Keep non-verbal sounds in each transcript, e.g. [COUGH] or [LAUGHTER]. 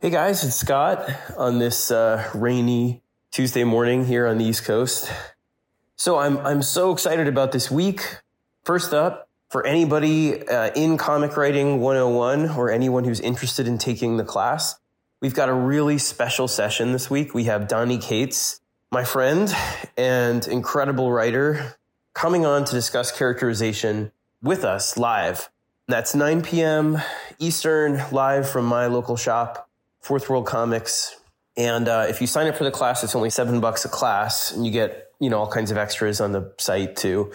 Hey guys, it's Scott on this uh, rainy Tuesday morning here on the East Coast. So I'm I'm so excited about this week. First up, for anybody uh, in comic writing 101 or anyone who's interested in taking the class, we've got a really special session this week. We have Donny Cates, my friend and incredible writer, coming on to discuss characterization with us live. That's 9 p.m. Eastern, live from my local shop, Fourth World Comics. And uh, if you sign up for the class, it's only seven bucks a class, and you get you know all kinds of extras on the site too.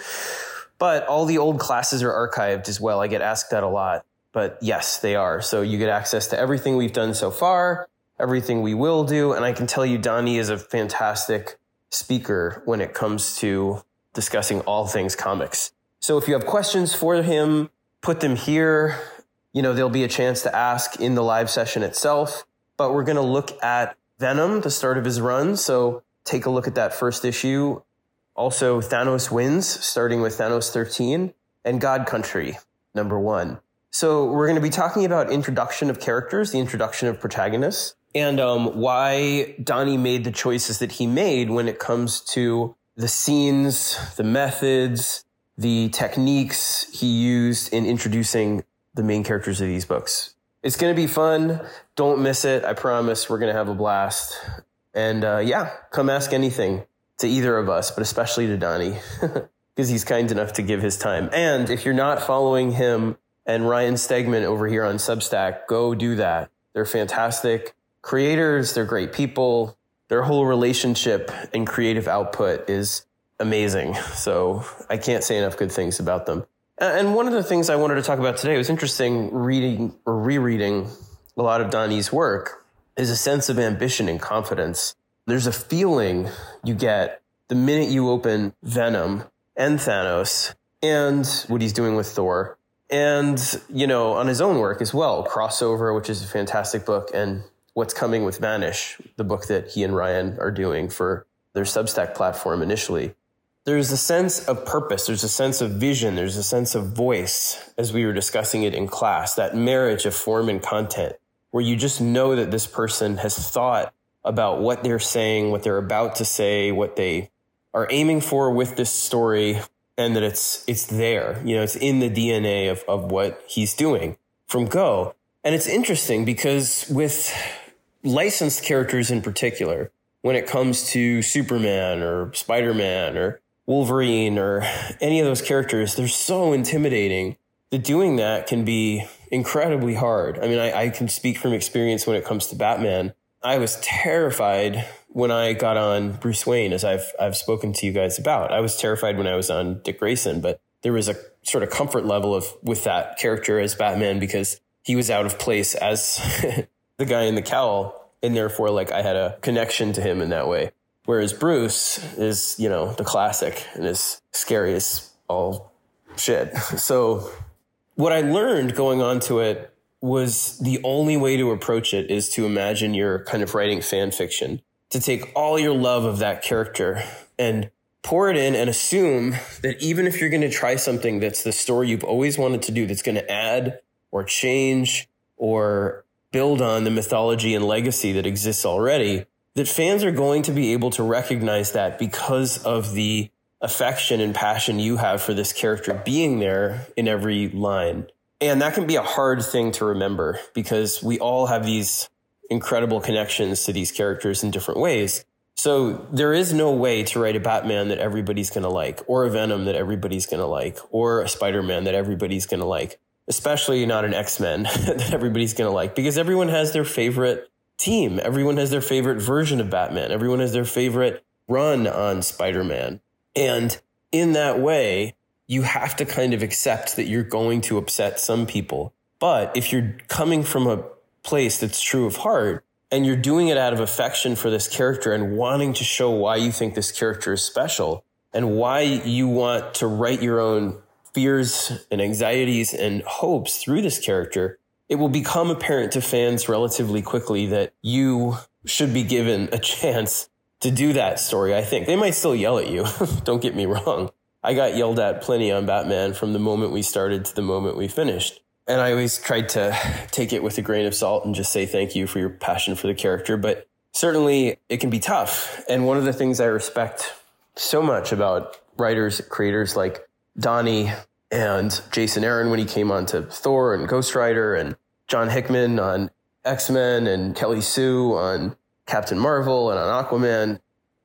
But all the old classes are archived as well. I get asked that a lot. But yes, they are. So you get access to everything we've done so far, everything we will do. And I can tell you, Donny is a fantastic speaker when it comes to discussing all things comics. So if you have questions for him, put them here. You know, there'll be a chance to ask in the live session itself, but we're going to look at Venom, the start of his run. So take a look at that first issue. Also, Thanos wins, starting with Thanos 13 and God Country, number one. So we're going to be talking about introduction of characters, the introduction of protagonists, and um, why Donny made the choices that he made when it comes to the scenes, the methods, the techniques he used in introducing the main characters of these books. It's going to be fun. Don't miss it. I promise we're going to have a blast. And uh, yeah, come ask anything to either of us, but especially to Donny, [LAUGHS] because he's kind enough to give his time. And if you're not following him and Ryan Stegman over here on Substack, go do that. They're fantastic creators. They're great people. Their whole relationship and creative output is amazing. So I can't say enough good things about them. Uh, and one of the things I wanted to talk about today was interesting reading or rereading a lot of Donny's work is a sense of ambition and confidence. There's a feeling you get the minute you open Venom and Thanos and what he's doing with Thor and, you know, on his own work as well. Crossover, which is a fantastic book, and What's Coming with Vanish, the book that he and Ryan are doing for their Substack platform initially there's a sense of purpose, there's a sense of vision, there's a sense of voice as we were discussing it in class, that marriage of form and content, where you just know that this person has thought about what they're saying, what they're about to say, what they are aiming for with this story, and that it's it's there. You know, it's in the DNA of, of what he's doing from Go. And it's interesting because with licensed characters in particular, when it comes to Superman or Spider-Man or Wolverine or any of those characters, they're so intimidating that doing that can be incredibly hard. I mean, I, I, can speak from experience when it comes to Batman. I was terrified when I got on Bruce Wayne, as I've I've spoken to you guys about. I was terrified when I was on Dick Grayson, but there was a sort of comfort level of with that character as Batman because he was out of place as [LAUGHS] the guy in the cowl, and therefore, like I had a connection to him in that way. Whereas Bruce is, you know, the classic and is scary as all shit. [LAUGHS] So what I learned going on to it was the only way to approach it is to imagine you're kind of writing fan fiction, to take all your love of that character and pour it in and assume that even if you're going to try something that's the story you've always wanted to do, that's going to add or change or build on the mythology and legacy that exists already, that fans are going to be able to recognize that because of the affection and passion you have for this character being there in every line. And that can be a hard thing to remember because we all have these incredible connections to these characters in different ways. So there is no way to write a Batman that everybody's going to like, or a Venom that everybody's going to like, or a Spider-Man that everybody's going to like, especially not an X-Men [LAUGHS] that everybody's going to like, because everyone has their favorite team. Everyone has their favorite version of Batman. Everyone has their favorite run on Spider Man. And in that way, you have to kind of accept that you're going to upset some people. But if you're coming from a place that's true of heart and you're doing it out of affection for this character and wanting to show why you think this character is special and why you want to write your own fears and anxieties and hopes through this character, it will become apparent to fans relatively quickly that you should be given a chance to do that story. I think they might still yell at you. [LAUGHS] Don't get me wrong. I got yelled at plenty on Batman from the moment we started to the moment we finished. And I always tried to take it with a grain of salt and just say thank you for your passion for the character. But certainly it can be tough. And one of the things I respect so much about writers, creators like Donny and Jason Aaron when he came on to Thor and Ghost Rider and John Hickman on X-Men and Kelly Sue on Captain Marvel and on Aquaman.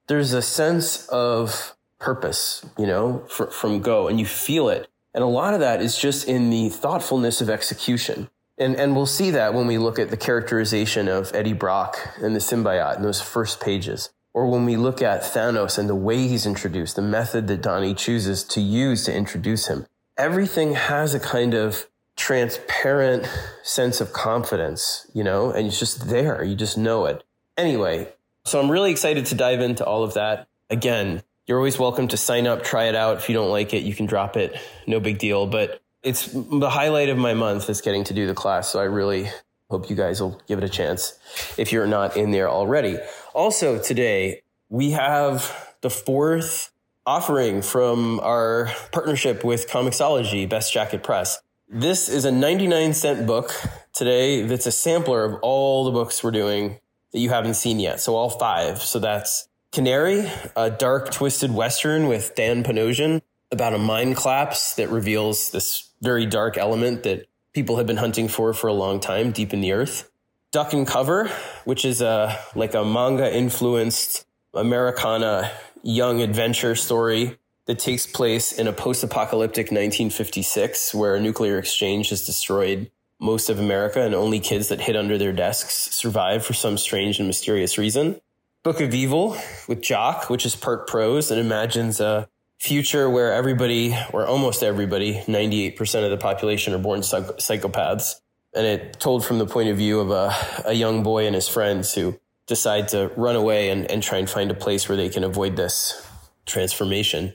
There's a sense of purpose, you know, for, from Go and you feel it. And a lot of that is just in the thoughtfulness of execution. And, and we'll see that when we look at the characterization of Eddie Brock and the symbiote in those first pages. Or when we look at Thanos and the way he's introduced, the method that Donny chooses to use to introduce him. Everything has a kind of transparent sense of confidence, you know, and it's just there. You just know it. Anyway, so I'm really excited to dive into all of that. Again, you're always welcome to sign up, try it out. If you don't like it, you can drop it. No big deal. But it's the highlight of my month is getting to do the class. So I really hope you guys will give it a chance if you're not in there already. Also today, we have the fourth offering from our partnership with Comixology, Best Jackett Press. This is a 99 cent book today that's a sampler of all the books we're doing that you haven't seen yet. So all five. So that's Canary, a dark twisted Western with Dan Panosian about a mind collapse that reveals this very dark element that people have been hunting for for a long time deep in the earth. Duck and Cover, which is a like a manga influenced Americana young adventure story that takes place in a post-apocalyptic 1956 where a nuclear exchange has destroyed most of America and only kids that hid under their desks survive for some strange and mysterious reason. Book of Evil with Jock, which is part prose and imagines a future where everybody, or almost everybody, 98% of the population are born psych- psychopaths. And it told from the point of view of a, a young boy and his friends who decide to run away and, and try and find a place where they can avoid this transformation.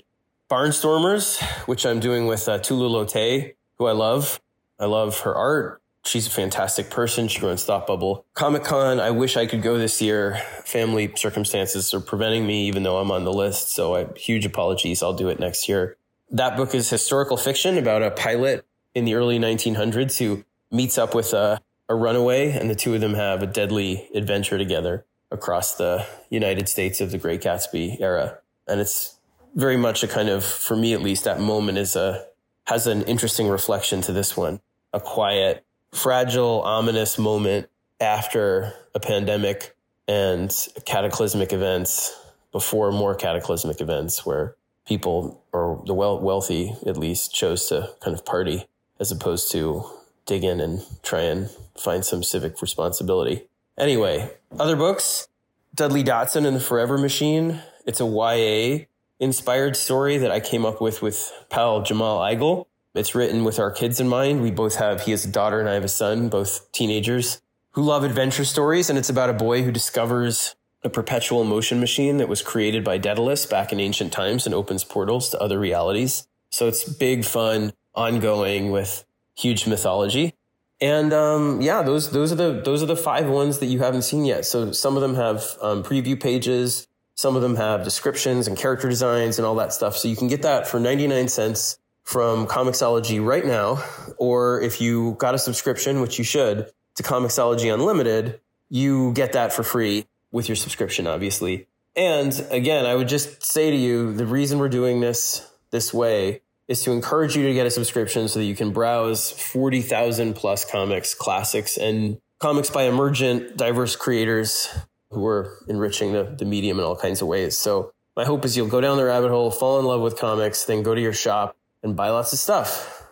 Barnstormers, which I'm doing with uh, Tula Lotay, who I love. I love her art. She's a fantastic person. She runs Thought Bubble Comic Con. I wish I could go this year. Family circumstances are preventing me, even though I'm on the list. So I, huge apologies. I'll do it next year. That book is historical fiction about a pilot in the early 1900s who meets up with a, a runaway, and the two of them have a deadly adventure together across the United States of the Great Gatsby era. And it's very much a kind of, for me at least, that moment is a, has an interesting reflection to this one. A quiet, fragile, ominous moment after a pandemic and cataclysmic events before more cataclysmic events where people or the wealthy at least chose to kind of party as opposed to dig in and try and find some civic responsibility. Anyway, other books, Dudley Datson and the Forever Machine. It's a YA inspired story that I came up with with pal Jamal Igle. It's written with our kids in mind. We both have, he has a daughter and I have a son, both teenagers who love adventure stories. And it's about a boy who discovers a perpetual motion machine that was created by Daedalus back in ancient times and opens portals to other realities. So it's big, fun, ongoing with huge mythology. And um, yeah, those those are the those are the five ones that you haven't seen yet. So some of them have um, preview pages. Some of them have descriptions and character designs and all that stuff. So you can get that for 99 cents from Comixology right now. Or if you got a subscription, which you should, to Comixology Unlimited, you get that for free with your subscription, obviously. And again, I would just say to you, the reason we're doing this this way is to encourage you to get a subscription so that you can browse 40,000 plus comics, classics, and comics by emergent, diverse creators who are enriching the, the medium in all kinds of ways. So my hope is you'll go down the rabbit hole, fall in love with comics, then go to your shop and buy lots of stuff.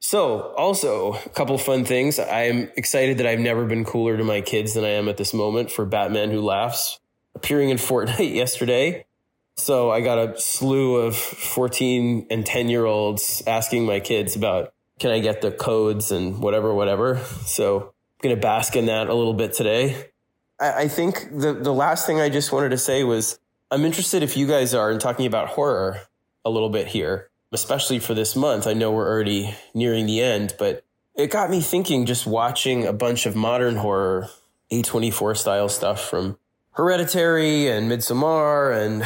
So also a couple fun things. I'm excited that I've never been cooler to my kids than I am at this moment for Batman Who Laughs appearing in Fortnite [LAUGHS] yesterday. So I got a slew of 14 and 10 year olds asking my kids about, can I get the codes and whatever, whatever. So I'm going to bask in that a little bit today. I, I think the, the last thing I just wanted to say was I'm interested if you guys are in talking about horror a little bit here, especially for this month. I know we're already nearing the end, but it got me thinking just watching a bunch of modern horror, A24 style stuff from Hereditary and Midsommar and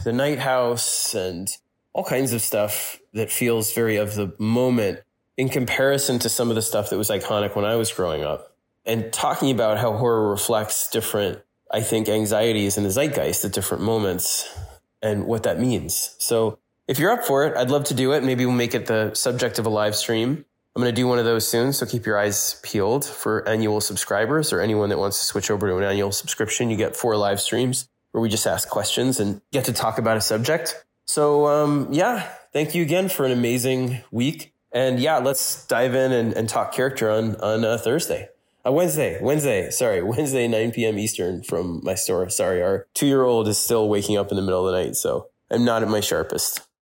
[SIGHS] The Night House and all kinds of stuff that feels very of the moment. in comparison to some of the stuff that was iconic when I was growing up and talking about how horror reflects different, I think, anxieties in the zeitgeist at different moments and what that means. So if you're up for it, I'd love to do it. Maybe we'll make it the subject of a live stream. I'm going to do one of those soon. So keep your eyes peeled for annual subscribers or anyone that wants to switch over to an annual subscription. You get four live streams where we just ask questions and get to talk about a subject. So, um, yeah, thank you again for an amazing week. And yeah, let's dive in and, and talk character on, on uh, Thursday. Uh, Wednesday, Wednesday, sorry, [LAUGHS] Wednesday, 9 p.m. Eastern from my store. Sorry, our two year old is still waking up in the middle of the night, so I'm not at my sharpest.